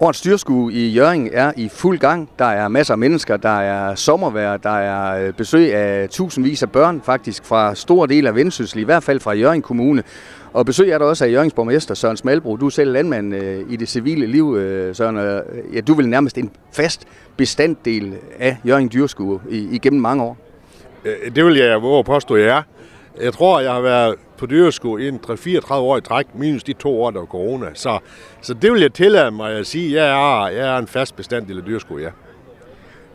Årets styrskue i Jøring er i fuld gang. Der er masser af mennesker, der er sommervejr, der er øh, besøg af tusindvis af børn, faktisk fra store dele af Vendsyssel, i hvert fald fra Jøring Kommune. Og besøg er der også af Jørgens borgmester Søren Smalbro. Du er selv landmand øh, i det civile liv, øh, Søren. Øh, ja, du vil nærmest en fast bestanddel af Jørgen Dyrskue i, igennem mange år. Øh, det vil jeg våge at påstå, jeg er. Jeg tror, jeg har været på dyresko i en 3-34 år i træk, minus de to år, der var corona. Så, så det vil jeg tillade mig at sige, jeg er, jeg er en fast bestanddel af dyresko, ja.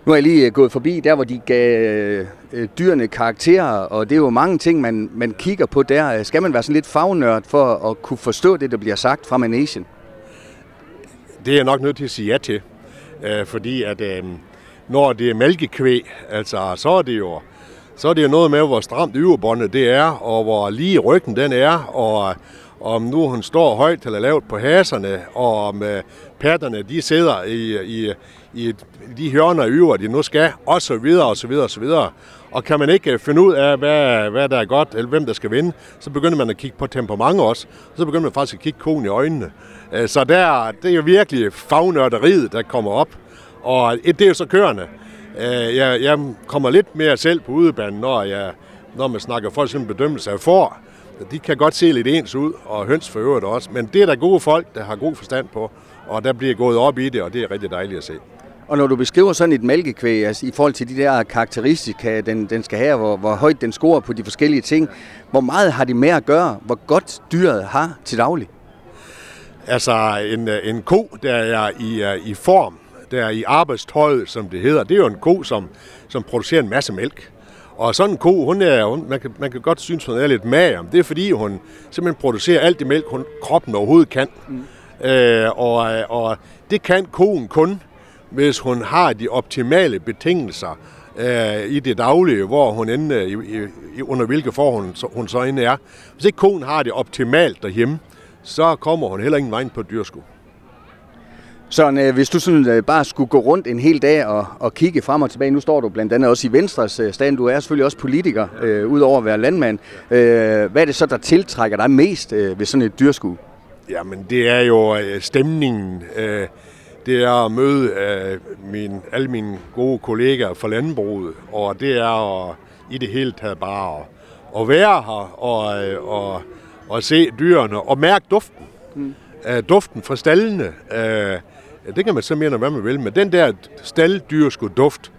Nu er jeg lige gået forbi der, hvor de gav øh, dyrene karakterer, og det er jo mange ting, man, man kigger på der. Skal man være sådan lidt fagnørd for at kunne forstå det, der bliver sagt fra Managen? Det er jeg nok nødt til at sige ja til, øh, fordi at øh, når det er mælkekvæg, altså så er det jo så er det jo noget med, hvor stramt yverbåndet det er, og hvor lige ryggen den er, og om nu hun står højt eller lavt på haserne, og om øh, patterne de sidder i, i, i de hjørner yver, de nu skal, og så videre, og så videre, og så videre. Og kan man ikke øh, finde ud af, hvad, hvad der er godt, eller hvem der skal vinde, så begynder man at kigge på temperament også. Og så begynder man faktisk at kigge konen i øjnene. Øh, så der, det er jo virkelig fagnørderiet, der kommer op. Og øh, det er jo så kørende. Øh, jeg, jeg kommer lidt mere selv på udebanen, når, jeg, når man snakker for eksempel bedømmelse af får. De kan godt se lidt ens ud, og høns for øvrigt også. Men det er der gode folk, der har god forstand på, og der bliver gået op i det, og det er rigtig dejligt at se. Og når du beskriver sådan et mælkekvæg, altså i forhold til de der karakteristika, den, den skal have, hvor, hvor højt den scorer på de forskellige ting, hvor meget har det med at gøre, hvor godt dyret har til daglig? Altså en, en ko, der er i, i form, der er i arbejdstøjet, som det hedder, det er jo en ko, som, som producerer en masse mælk. Og sådan en ko, hun er, hun, man, kan, man kan godt synes, hun er lidt mager. Det er fordi, hun simpelthen producerer alt det mælk, hun, kroppen overhovedet kan. Mm. Øh, og, og det kan koen kun, hvis hun har de optimale betingelser øh, i det daglige, hvor hun i, i, under hvilke forhold hun, hun så inde er. Hvis ikke koen har det optimalt derhjemme, så kommer hun heller ingen vej på dyrsko. Så øh, hvis du sådan, øh, bare skulle gå rundt en hel dag og, og kigge frem og tilbage, nu står du blandt andet også i Venstres øh, stand, du er selvfølgelig også politiker, øh, udover at være landmand. Øh, hvad er det så, der tiltrækker dig mest øh, ved sådan et dyrskue? Jamen, det er jo øh, stemningen. Øh, det er at møde øh, min, alle mine gode kollegaer fra landbruget, og det er at, i det hele taget bare at, at være her og, øh, og, og se dyrene og mærke duften. Mm. Uh, duften fra stallene. Uh, det kan man så mene, hvad man vil, men den der stalddyrsko duft,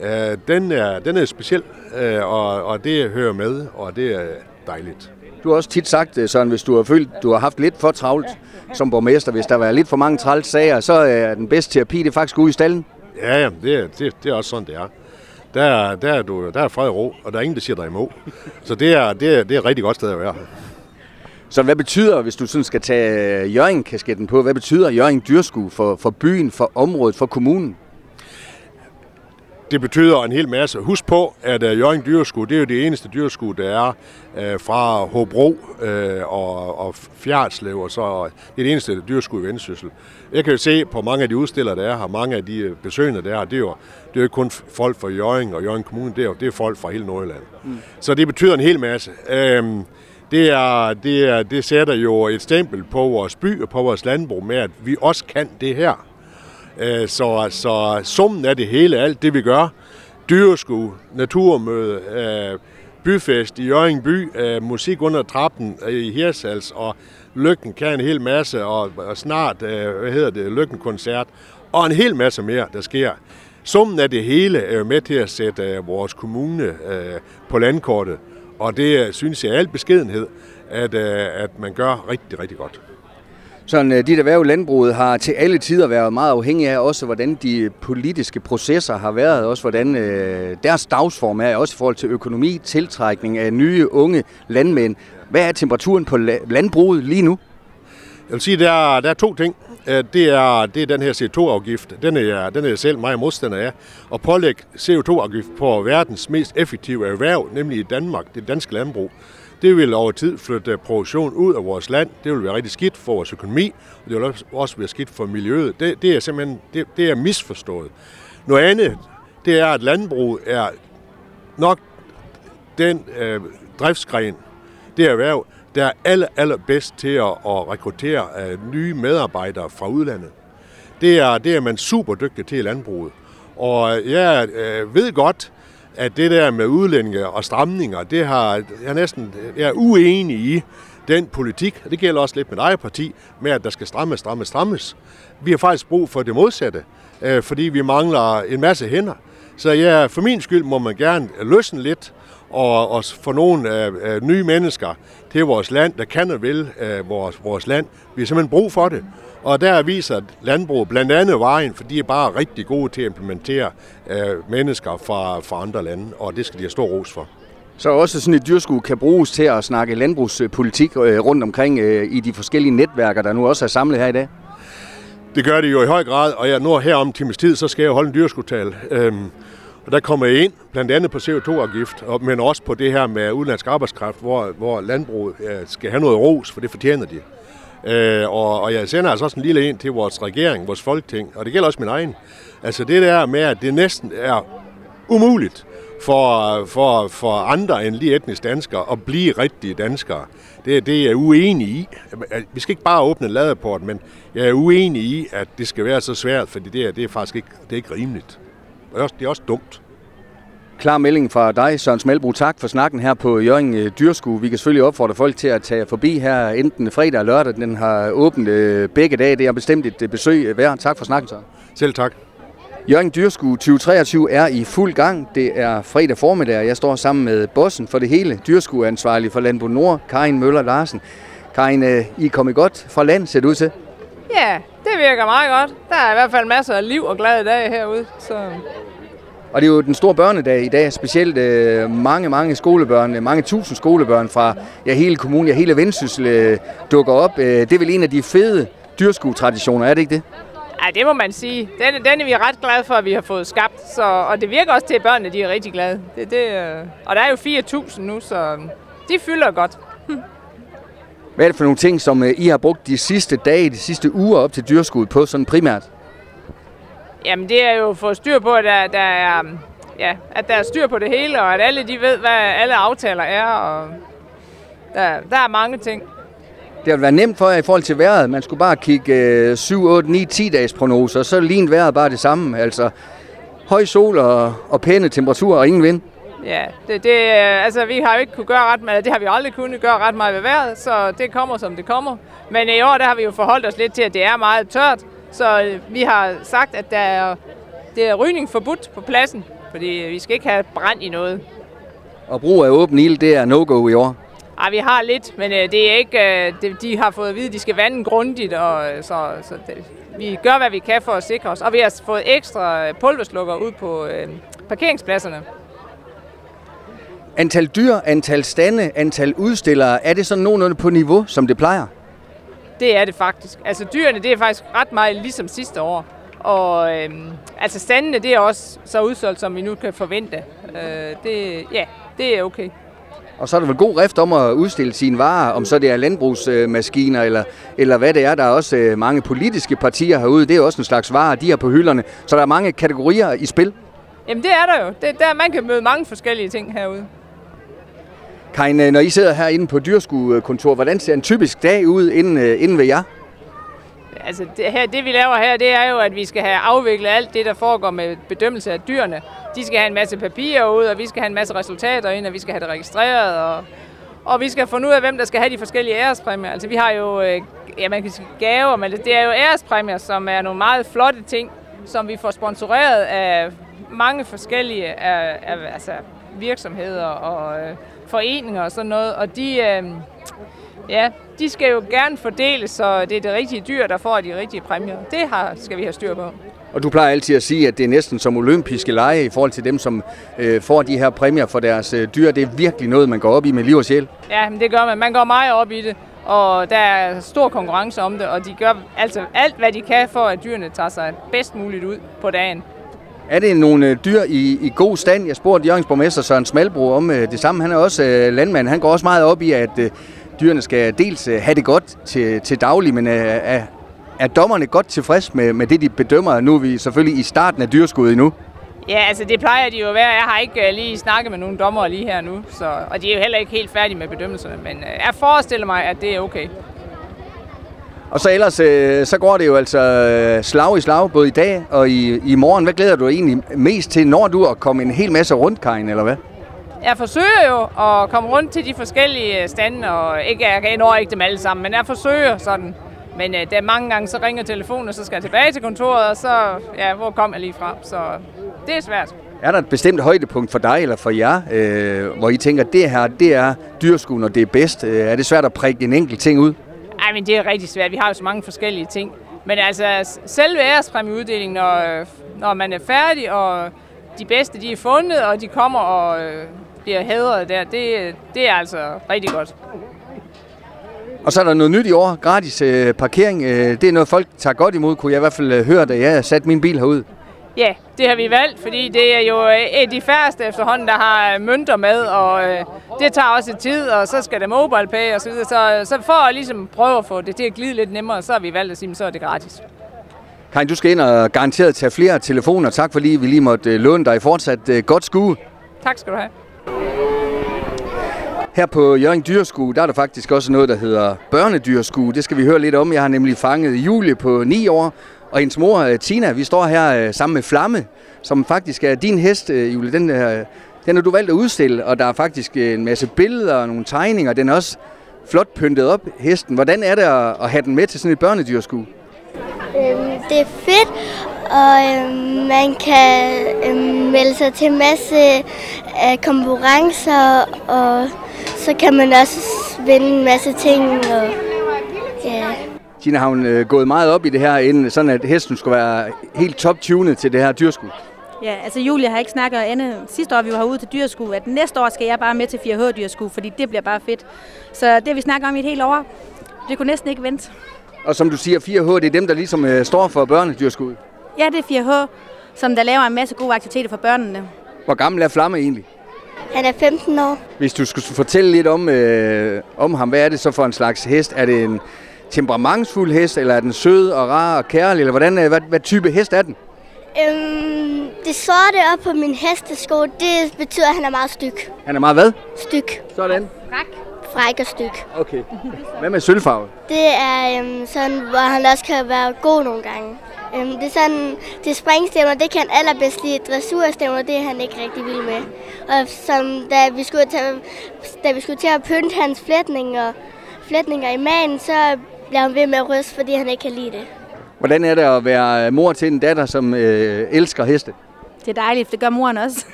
øh, den, er, den er speciel, øh, og, og det hører med, og det er dejligt. Du har også tit sagt, øh, Søren, hvis du har følt, du har haft lidt for travlt som borgmester, hvis der var lidt for mange træls sager, så er den bedste terapi, det er faktisk ude i stallen. Ja, ja det, det, det er også sådan, det er. Der, der, er du, der er fred og ro, og der er ingen, der siger dig imod. Så det er, det er, det er et rigtig godt sted at være. Så hvad betyder, hvis du sådan skal tage øh, Jørgen-kasketten på, hvad betyder Jørgen Dyrsku for, for byen, for området, for kommunen? Det betyder en hel masse. Husk på, at uh, Jørgen Dyrsku, det er jo det eneste dyrsku, der er uh, fra Hobro uh, og, og Fjerdslev, og så det er det eneste dyrsku i Vendsyssel. Jeg kan jo se på mange af de udstillere, der er her, mange af de besøgende, der er det er jo, det er jo ikke kun folk fra Jørgen og Jørgen Kommune, det er jo det er folk fra hele Nordjylland. Mm. Så det betyder en hel masse. Uh, det, er, det, er, det sætter jo et stempel på vores by og på vores landbrug med, at vi også kan det her. Øh, så, så summen af det hele, alt det vi gør, dyresku, naturmøde, øh, byfest i Jørgen by, øh, musik under trappen i Hirsals, og Lykken kan en hel masse, og, og snart, hvad hedder det, Lykken-koncert, og en hel masse mere, der sker. Summen af det hele er jo med til at sætte vores kommune på landkortet. Og det øh, synes jeg i al beskedenhed, at, øh, at man gør rigtig, rigtig godt. Sådan, øh, dit erhverv landbruget har til alle tider været meget afhængig af også, hvordan de politiske processer har været, også hvordan øh, deres dagsform er, også i forhold til økonomi, tiltrækning af nye, unge landmænd. Hvad er temperaturen på landbruget lige nu? Jeg vil sige, der er, der er to ting. Øh, det er, det er den her CO2-afgift. Den er, den er jeg selv meget modstander af. Og pålægge CO2-afgift på verdens mest effektive erhverv, nemlig i Danmark, det danske landbrug. Det vil over tid flytte produktion ud af vores land. Det vil være rigtig skidt for vores økonomi, og det vil også være skidt for miljøet. Det, det er simpelthen det, det er misforstået. Noget andet, det er, at landbrug er nok den øh, driftsgren, det erhverv, der er aller, aller bedst til at, at rekruttere uh, nye medarbejdere fra udlandet. det er, det er man super dygtig til i landbruget. Og øh, jeg øh, ved godt, at det der med udlændinge og stramninger, det har jeg næsten jeg er uenig i den politik, og det gælder også lidt med eget parti, med at der skal strammes, strammes, strammes. Vi har faktisk brug for det modsatte, øh, fordi vi mangler en masse hænder. Så ja, for min skyld må man gerne løsne lidt, og, og få nogle øh, øh, nye mennesker til vores land, der kan og vil øh, vores, vores land. Vi har simpelthen brug for det. Og der viser landbrug blandt andet vejen, for de er bare rigtig gode til at implementere øh, mennesker fra, fra andre lande, og det skal de have stor ros for. Så også sådan et dyrskud kan bruges til at snakke landbrugspolitik øh, rundt omkring øh, i de forskellige netværker, der nu også er samlet her i dag? Det gør det jo i høj grad, og jeg, nu her om times tid, så skal jeg holde en dyrskudtal. Øhm, og der kommer jeg ind, blandt andet på CO2-afgift, men også på det her med udenlandsk arbejdskraft, hvor, hvor landbruget skal have noget ros, for det fortjener de. Øh, og, og jeg sender altså også en lille en til vores regering, vores folketing, og det gælder også min egen. Altså det der med, at det næsten er umuligt for, for, for andre end lige etnisk danskere at blive rigtige danskere. Det, det er jeg uenig i. Vi skal ikke bare åbne ladeport, men jeg er uenig i, at det skal være så svært, fordi det er, det er faktisk ikke, det er ikke rimeligt. Og det er også dumt. Klar melding fra dig, Søren Smelbro. Tak for snakken her på Jørgen øh, Dyrskue. Vi kan selvfølgelig opfordre folk til at tage forbi her enten fredag og lørdag. Den har åbent øh, begge dage. Det er bestemt et øh, besøg værd. Tak for snakken, så. Selv tak. Jørgen Dyrskue 2023 er i fuld gang. Det er fredag formiddag, jeg står sammen med bossen for det hele. Dyrskue ansvarlig for Landbo Nord, Karin Møller Larsen. Karin, I er kommet godt fra land, ser det ud til? Ja, det virker meget godt. Der er i hvert fald masser af liv og glade dage herude. Så og det er jo den store børnedag i dag, specielt øh, mange, mange skolebørn, mange tusind skolebørn fra ja, hele kommunen, ja, hele Vendsyssel øh, dukker op. Øh, det er vel en af de fede dyrskuetraditioner, er det ikke det? Ja, det må man sige. Den, den er vi ret glade for, at vi har fået skabt. Så, og det virker også til, at børnene de er rigtig glade. Det, det, øh, og der er jo 4.000 nu, så de fylder godt. Hvad er det for nogle ting, som øh, I har brugt de sidste dage, de sidste uger op til dyrskud på, sådan primært? Jamen det er jo for styr på, at der, der er, ja, at der er styr på det hele, og at alle de ved, hvad alle aftaler er, og der, der er mange ting. Det har været nemt for jer i forhold til vejret. Man skulle bare kigge øh, 7, 8, 9, 10 dages prognoser, så lignede vejret bare det samme. Altså høj sol og, og pæne temperaturer og ingen vind. Ja, det, det, altså vi har jo ikke kunne gøre ret meget, det har vi aldrig kunnet gøre ret meget ved vejret, så det kommer som det kommer. Men i år der har vi jo forholdt os lidt til, at det er meget tørt, så øh, vi har sagt, at der er, det er rygning forbudt på pladsen, fordi vi skal ikke have brand i noget. Og brug af åben ild, det er no-go i år? Ej, vi har lidt, men øh, det er ikke, øh, de har fået at vide, at de skal vande grundigt, og øh, så, så det, vi gør, hvad vi kan for at sikre os. Og vi har fået ekstra pulverslukker ud på øh, parkeringspladserne. Antal dyr, antal stande, antal udstillere, er det sådan nogenlunde på niveau, som det plejer? Det er det faktisk. Altså dyrene, det er faktisk ret meget ligesom sidste år. Og øhm, altså standene, det er også så udsolgt, som vi nu kan forvente. Øh, det, ja, det er okay. Og så er der vel god rift om at udstille sine varer, om så det er landbrugsmaskiner eller, eller hvad det er. Der er også øh, mange politiske partier herude. Det er også en slags varer, de er på hylderne. Så der er mange kategorier i spil. Jamen det er der jo. Det, der, man kan møde mange forskellige ting herude. Karin, øh, når I sidder herinde på dyrskuekontor, hvordan ser en typisk dag ud inden, øh, inden ved jer? Altså det, her, det vi laver her, det er jo, at vi skal have afviklet alt det, der foregår med bedømmelse af dyrene. De skal have en masse papirer ud, og vi skal have en masse resultater ind, og vi skal have det registreret, og, og vi skal finde ud af, hvem der skal have de forskellige ærespræmier. Altså vi har jo, øh, ja man kan sige gaver, men det er jo ærespræmier, som er nogle meget flotte ting, som vi får sponsoreret af mange forskellige af, af, altså virksomheder og øh, foreninger og sådan noget, og de, øh, ja, de skal jo gerne fordeles, så det er det rigtige dyr, der får de rigtige præmier. Det har, skal vi have styr på. Og du plejer altid at sige, at det er næsten som olympiske lege i forhold til dem, som øh, får de her præmier for deres øh, dyr. Det er virkelig noget, man går op i med liv og sjæl. Ja, men det gør man. Man går meget op i det, og der er stor konkurrence om det, og de gør altså alt, hvad de kan for, at dyrene tager sig bedst muligt ud på dagen. Er det nogle øh, dyr i, i god stand? Jeg spurgte Jørgens borgmester Søren Smalbro om øh, det samme. Han er også øh, landmand. Han går også meget op i, at øh, dyrene skal dels øh, have det godt til, til daglig, men øh, er, er dommerne godt tilfreds med, med det, de bedømmer? Nu er vi selvfølgelig i starten af dyrskuddet endnu. Ja, altså det plejer de jo at være. Jeg har ikke øh, lige snakket med nogen dommer lige her nu, så, og de er jo heller ikke helt færdige med bedømmelserne, men øh, jeg forestiller mig, at det er okay. Og så ellers, øh, så går det jo altså øh, slag i slag, både i dag og i, i morgen. Hvad glæder du dig egentlig mest til? Når du at komme en hel masse rundt, Karin, eller hvad? Jeg forsøger jo at komme rundt til de forskellige stande, og ikke, jeg når ikke dem alle sammen, men jeg forsøger sådan. Men øh, der er mange gange, så ringer telefonen, og så skal jeg tilbage til kontoret, og så, ja, hvor kom jeg lige fra? Så det er svært. Er der et bestemt højdepunkt for dig eller for jer, øh, hvor I tænker, at det her, det er dyrskuen, og det er bedst? Øh, er det svært at prikke en enkelt ting ud? Nej, men det er rigtig svært. Vi har jo så mange forskellige ting. Men altså, selve ærespræmieuddelingen, når, når man er færdig, og de bedste, de er fundet, og de kommer og øh, bliver hædret der, det, det er altså rigtig godt. Og så er der noget nyt i år, gratis øh, parkering. Øh, det er noget, folk tager godt imod, kunne jeg i hvert fald øh, høre, da jeg satte min bil herud. Ja, det har vi valgt, fordi det er jo øh, et af de færreste efterhånden, der har øh, mønter med, og øh, det tager også tid, og så skal det mobile pay og så videre. Så, så for at ligesom prøve at få det til at glide lidt nemmere, så har vi valgt at sige, så er det gratis. Karin, du skal ind og garanteret tage flere telefoner. Tak fordi vi lige måtte låne dig fortsat godt skue. Tak skal du have. Her på Jørgen Dyrskue, der er der faktisk også noget, der hedder børnedyrskue. Det skal vi høre lidt om. Jeg har nemlig fanget Julie på 9 år, og hendes mor, øh, Tina, vi står her øh, sammen med Flamme, som faktisk er din hest, øh, Julie. Den, den har du valgt at udstille, og der er faktisk en masse billeder og nogle tegninger. Den er også flot pyntet op, hesten. Hvordan er det at have den med til sådan et børnedyrskue? Øhm, det er fedt, og øhm, man kan øhm, melde sig til en masse øh, konkurrencer, og så kan man også vinde en masse ting. Og. Tina, har hun øh, gået meget op i det her, inden sådan at hesten skulle være helt top-tunet til det her dyrskud? Ja, altså Julie har ikke snakket andet sidste år, vi var herude til dyrsku, at næste år skal jeg bare med til 4H dyrsku, fordi det bliver bare fedt. Så det vi snakker om i et helt år, det kunne næsten ikke vente. Og som du siger, 4H, det er dem, der ligesom øh, står for børnedyrskud? Ja, det er 4H, som der laver en masse gode aktiviteter for børnene. Hvor gammel er Flamme egentlig? Han er 15 år. Hvis du skulle fortælle lidt om, øh, om ham, hvad er det så for en slags hest? Er det en temperamentsfuld hest, eller er den sød og rar og kærlig, eller hvordan, hvad, hvad type hest er den? Øhm, det sorte op på min hestesko, det betyder, at han er meget styk. Han er meget hvad? Styk. Sådan. Fræk. Fræk og styk. Okay. Hvad med sølvfarve? Det er øhm, sådan, hvor han også kan være god nogle gange. Øhm, det er sådan, det springstemmer, det kan han allerbedst lide. Dressurstemmer, det er han ikke rigtig vild med. Og som, da vi skulle, tage, da vi skulle til at pynte hans flætninger, flætninger i magen, så bliver han ved med at ryste, fordi han ikke kan lide det. Hvordan er det at være mor til en datter, som øh, elsker heste? Det er dejligt, det gør moren også.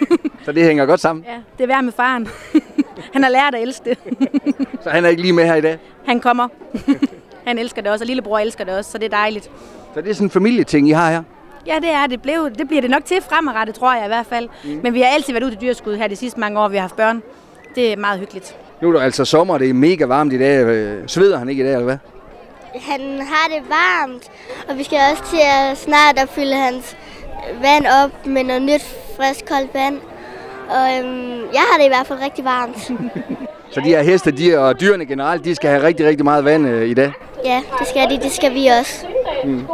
så det hænger godt sammen? Ja, det er værd med faren. han har lært at elske det. så han er ikke lige med her i dag? Han kommer. han elsker det også, og lillebror elsker det også, så det er dejligt. Så det er sådan en familieting, I har her? Ja, det er det. Blev, det bliver det nok til fremadrettet, tror jeg i hvert fald. Mm. Men vi har altid været ude til dyrskud her de sidste mange år, vi har haft børn. Det er meget hyggeligt. Nu er det altså sommer, det er mega varmt i dag. Øh, sveder han ikke i dag, eller hvad? Han har det varmt, og vi skal også til at snart at fylde hans vand op med noget nyt, frisk, koldt vand. Og øhm, jeg har det i hvert fald rigtig varmt. Så de her heste de, og dyrene generelt, de skal have rigtig, rigtig meget vand øh, i dag? Ja, det skal de. Det skal vi også. Mm.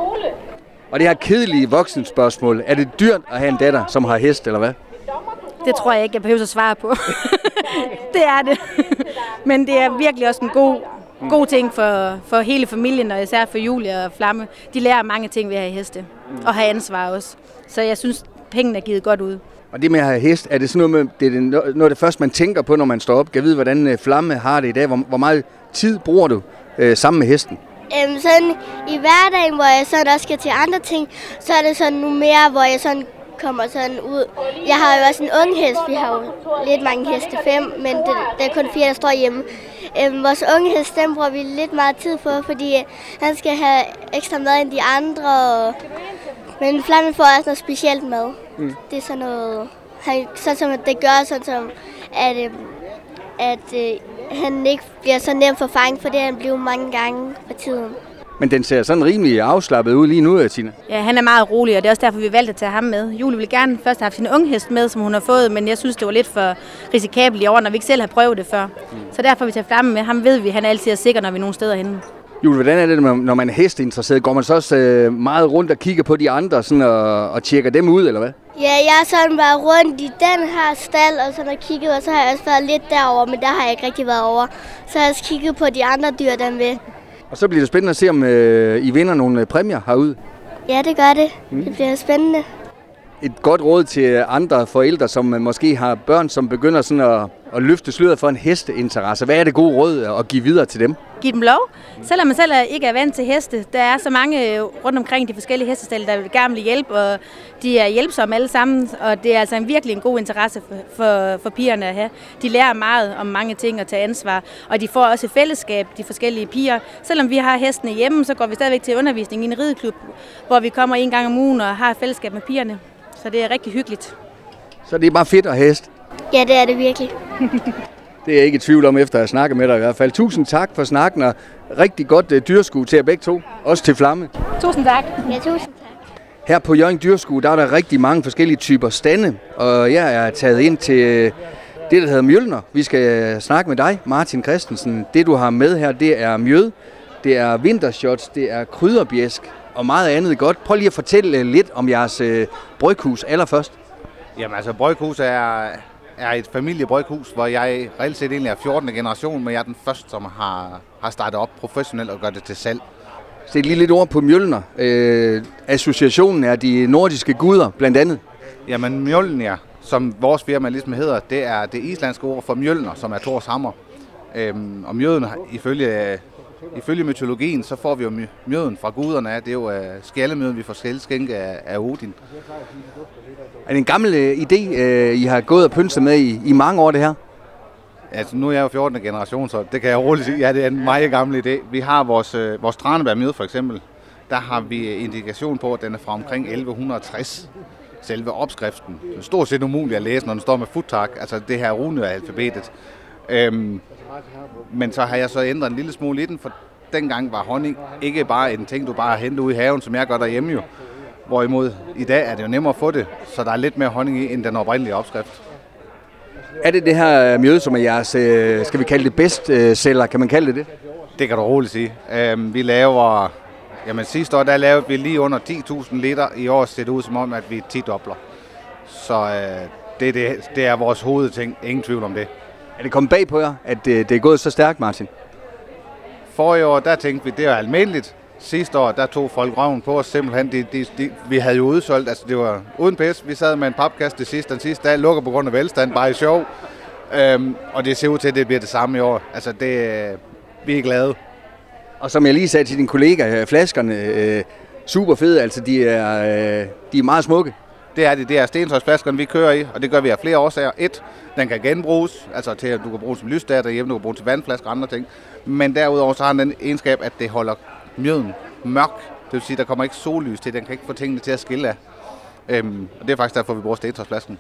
Og det her kedelige voksenspørgsmål, er det dyrt at have en datter, som har hest, eller hvad? Det tror jeg ikke, jeg behøver at svare på. det er det. Men det er virkelig også en god, god ting for, for hele familien, og især for Julia og Flamme. De lærer mange ting ved at have heste, og have ansvar også. Så jeg synes, pengene er givet godt ud. Og det med at have hest, er det sådan noget, med, det er noget af det første, man tænker på, når man står op? Kan vide, hvordan øh, Flamme har det i dag? Hvor, hvor meget tid bruger du øh, sammen med hesten? Øhm, sådan i hverdagen, hvor jeg sådan også skal til andre ting, så er det sådan nu mere, hvor jeg sådan kommer sådan ud. Jeg har jo også en ung hest. Vi har jo lidt mange heste, fem, men det, det er kun fire, der står hjemme. Øhm, vores unge hest, den bruger vi lidt meget tid på, fordi han skal have ekstra mad end de andre. Og, men Flamme får også noget specielt mad. Mm. Det er sådan noget, han, sådan som det gør, sådan som, at, øhm, at, øh, han ikke bliver så nemt for fang, for det han blevet mange gange på tiden. Men den ser sådan rimelig afslappet ud lige nu, Tina. Ja, han er meget rolig, og det er også derfor, vi valgte at tage ham med. Julie ville gerne først have haft sin unge hest med, som hun har fået, men jeg synes, det var lidt for risikabelt i år, når vi ikke selv har prøvet det før. Mm. Så derfor har vi taget flammen med. Ham ved vi, han altid er sikker, når vi er nogen steder henne. Julie, hvordan er det, når man er hesteinteresseret? Går man så også øh, meget rundt og kigger på de andre sådan, og, og tjekker dem ud, eller hvad? Ja, jeg er sådan bare rundt i den her stald, og sådan og kigget, og så har jeg også været lidt derover, men der har jeg ikke rigtig været over. Så har jeg også kigget på de andre dyr, der med. Og så bliver det spændende at se, om øh, I vinder nogle præmier herude. Ja, det gør det. Mm. Det bliver spændende. Et godt råd til andre forældre, som måske har børn, som begynder sådan at, at løfte sløret for en hesteinteresse. Hvad er det gode råd at give videre til dem? Giv dem lov. Selvom man selv ikke er vant til heste, der er så mange øh, rundt omkring de forskellige hestestalle, der vil gerne vil hjælpe, og de er hjælpsomme alle sammen, og det er altså en virkelig en god interesse for, for, for pigerne at have. De lærer meget om mange ting og tage ansvar, og de får også et fællesskab, de forskellige piger. Selvom vi har hestene hjemme, så går vi stadigvæk til undervisning i en rideklub, hvor vi kommer en gang om ugen og har et fællesskab med pigerne. Så det er rigtig hyggeligt. Så det er bare fedt at hest? Ja, det er det virkelig. det er jeg ikke i tvivl om, efter at snakke med dig i hvert fald. Tusind tak for snakken, og rigtig godt uh, dyrskue til jer begge to. Også til Flamme. Tusind tak. Ja, tusind tak. Her på Jørgen Dyrskue, der er der rigtig mange forskellige typer stande, og jeg er taget ind til øh, det, der hedder Mjølner. Vi skal snakke med dig, Martin Christensen. Det, du har med her, det er mjød, det er vintershots, det er krydderbjæsk, og meget andet godt. Prøv lige at fortælle lidt om jeres øh, bryghus allerførst. Jamen altså, bryghus er, er et familiebryghus, hvor jeg reelt set egentlig er 14. generation, men jeg er den første, som har, har startet op professionelt og gør det til salg. Sæt lige lidt ord på Mjølner. Øh, associationen er de nordiske guder, blandt andet. Jamen Mjølner, som vores firma ligesom hedder, det er det islandske ord for Mjølner, som er Thors hammer. Øhm, og mjøden, ifølge ifølge mytologien, så får vi jo mjøden fra guderne af. Det er jo øh, uh, skaldemjøden, vi får skænke af, af Odin. Er det en gammel uh, idé, uh, I har gået og pynset med i, i mange år, det her? Altså, nu er jeg jo 14. generation, så det kan jeg roligt sige. Ja, det er en meget gammel idé. Vi har vores, uh, vores tranebærmjød for eksempel. Der har vi indikation på, at den er fra omkring 1160 selve opskriften. Det er stort set umuligt at læse, når den står med futtak, altså det her runealfabetet. Øhm, men så har jeg så ændret en lille smule i den, for dengang var honning ikke bare en ting, du bare henter ud i haven, som jeg gør derhjemme jo. Hvorimod i dag er det jo nemmere at få det, så der er lidt mere honning i, end den oprindelige opskrift. Er det det her mjøde, som er jeres, øh, skal vi kalde det bestseller, kan man kalde det det? Det kan du roligt sige. Øhm, vi laver, jamen sidste år, der lavede vi lige under 10.000 liter. I år ser det ud som om, at vi 10 dobler. Så øh, det, det, det er vores hovedting. Ingen tvivl om det. Er det kommet bag på jer, at det, det er gået så stærkt, Martin? For i år, der tænkte vi, det er almindeligt. Sidste år, der tog folk røven på os simpelthen. De, de, de, vi havde jo udsolgt, altså det var uden pis. Vi sad med en papkast det sidste, den sidste dag, lukker på grund af velstand, bare i sjov. Øhm, og det ser ud til, at det bliver det samme i år. Altså det, vi er glade. Og som jeg lige sagde til din kollega, flaskerne, øh, super fede, altså de er, øh, de er meget smukke. Det er det, det er stentøjsflaskerne, vi kører i, og det gør vi af flere årsager. Et, den kan genbruges, altså til at du kan bruge den som lysstager derhjemme, du kan bruge den til vandflasker og andre ting. Men derudover så har den den egenskab, at det holder mjøden mørk. Det vil sige, der kommer ikke sollys til, den kan ikke få tingene til at skille af. Øhm, og det er faktisk derfor, vi bruger stentøjsflasken.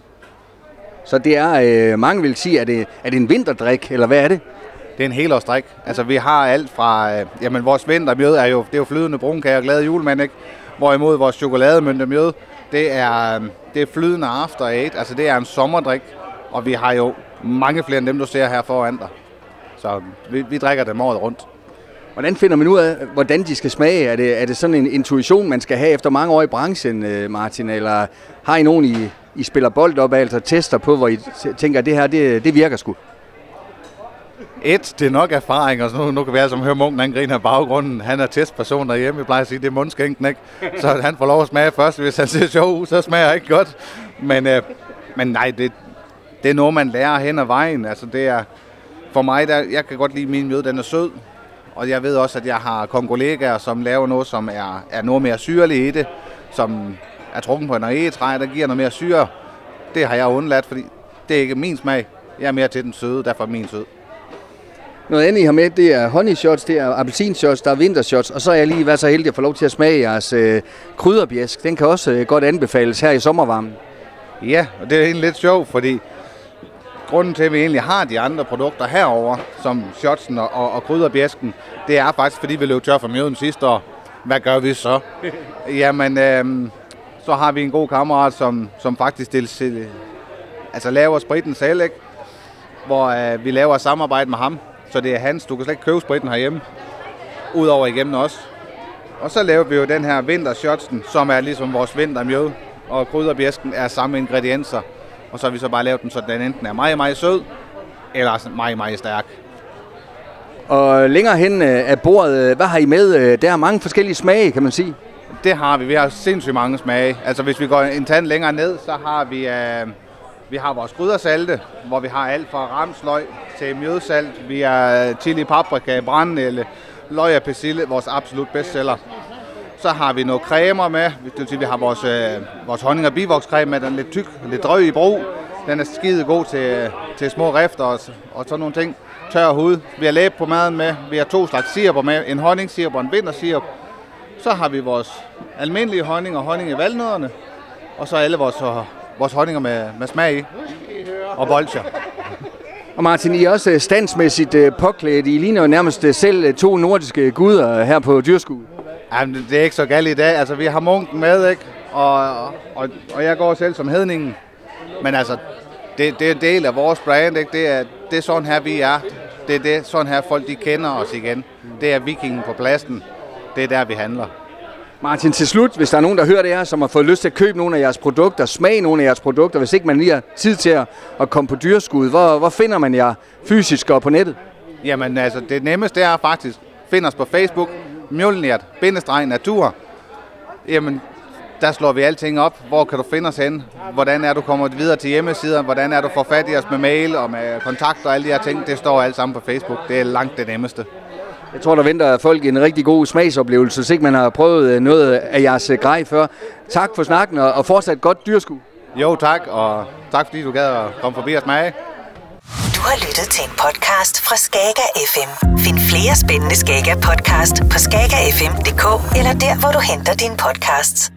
Så det er, øh, mange vil sige, er det, er det en vinterdrik, eller hvad er det? Det er en helårsdrik. Altså vi har alt fra, øh, jamen vores vintermjød er jo, det er jo flydende brunkager og glade julemand, ikke? Hvorimod vores chokolademøntemjød, det er, øhm, det er flydende after eight, altså det er en sommerdrik, og vi har jo mange flere end dem, du ser her foran dig. Så vi, vi drikker dem året rundt. Hvordan finder man ud af, hvordan de skal smage? Er det, er det sådan en intuition, man skal have efter mange år i branchen, øh, Martin? Eller har I nogen, I, I spiller bold op af, altså tester på, hvor I tænker, at det her, det, det virker sgu? Et, det er nok erfaring, og nu, nu kan vi altså høre munken, han griner af baggrunden. Han er testperson derhjemme, jeg plejer at sige, det er mundskænken, ikke? Så han får lov at smage først, hvis han ser sjov så smager jeg ikke godt. Men, øh, men nej, det, det er noget, man lærer hen ad vejen. Altså, det er, for mig, der, jeg kan godt lide min mjød, den er sød. Og jeg ved også, at jeg har kollegaer, som laver noget, som er, er noget mere syrligt i det, som er trukken på en egetræ, der giver noget mere syre. Det har jeg undladt, fordi det er ikke min smag. Jeg er mere til den søde, derfor er min sød. Noget andet, I har med, det er honey shots, det er appelsinshots, der er vintershots, og så er jeg lige været så heldig at få lov til at smage jeres øh, krydderbjæsk. Den kan også øh, godt anbefales her i sommervarmen. Ja, og det er egentlig lidt sjovt, fordi grunden til, at vi egentlig har de andre produkter herover, som shotsen og, og, og krydderbjæsken, det er faktisk, fordi vi løb tør for mjøden sidste år. Hvad gør vi så? Jamen, øh, så har vi en god kammerat, som, som faktisk del, altså laver spritten selv, ikke? hvor øh, vi laver samarbejde med ham. Så det er hans. Du kan slet ikke købe spritten herhjemme. Udover igennem os. Og så laver vi jo den her vintershotsen, som er ligesom vores vintermjød. Og krydderbjæsken er samme ingredienser. Og så har vi så bare lavet den, så den enten er meget, meget sød, eller meget, meget stærk. Og længere hen øh, af bordet, øh, hvad har I med? Øh, Der er mange forskellige smage, kan man sige. Det har vi. Vi har sindssygt mange smage. Altså hvis vi går en tand længere ned, så har vi, øh, vi har vores grydersalte, hvor vi har alt fra ramsløg til mjødsalt. Vi har chili, paprika, brændenælde, løg og persille, vores absolut bestseller. Så har vi noget cremer med. Det vil sige, vi har vores, øh, vores honning- og bivokscreme med. Den er lidt tyk, lidt drøg i brug. Den er skide god til, til små rifter og, og sådan nogle ting. Tør hud. Vi har læb på maden med. Vi har to slags siruper med. En honningsirup og en vintersirup. Så har vi vores almindelige honning og honning i valnødderne. Og så alle vores, øh, vores honninger med, med smag i. Og bolcher. Og Martin, I er også øh, standsmæssigt øh, påklædt. I ligner jo nærmest øh, selv to nordiske guder her på dyrskuet. Jamen, det er ikke så galt i dag. Altså, vi har munken med, ikke? Og, og, og jeg går selv som hedningen. Men altså, det, det er en del af vores brand, ikke? Det er, det er sådan her, vi er. Det er det, sådan her, folk de kender os igen. Det er vikingen på pladsen. Det er der, vi handler. Martin, til slut, hvis der er nogen, der hører det her, som har fået lyst til at købe nogle af jeres produkter, smage nogle af jeres produkter, hvis ikke man lige har tid til at, at komme på dyreskud, hvor, hvor finder man jer fysisk og på nettet? Jamen, altså, det nemmeste er faktisk, find os på Facebook, Mjølnert, bindestreg natur. Jamen, der slår vi alting op. Hvor kan du finde os hen? Hvordan er du kommet videre til hjemmesider? Hvordan er du får fat i os med mail og med kontakt og alle de her ting? Det står alt sammen på Facebook. Det er langt det nemmeste. Jeg tror, der venter folk en rigtig god smagsoplevelse, hvis ikke man har prøvet øh, noget af jeres øh, grej før. Tak for snakken, og fortsat godt dyrskud. Jo, tak, og tak fordi du gad at komme forbi og smage. Du har lyttet til en podcast fra Skager FM. Find flere spændende Skager podcast på skagerfm.dk eller der, hvor du henter dine podcasts.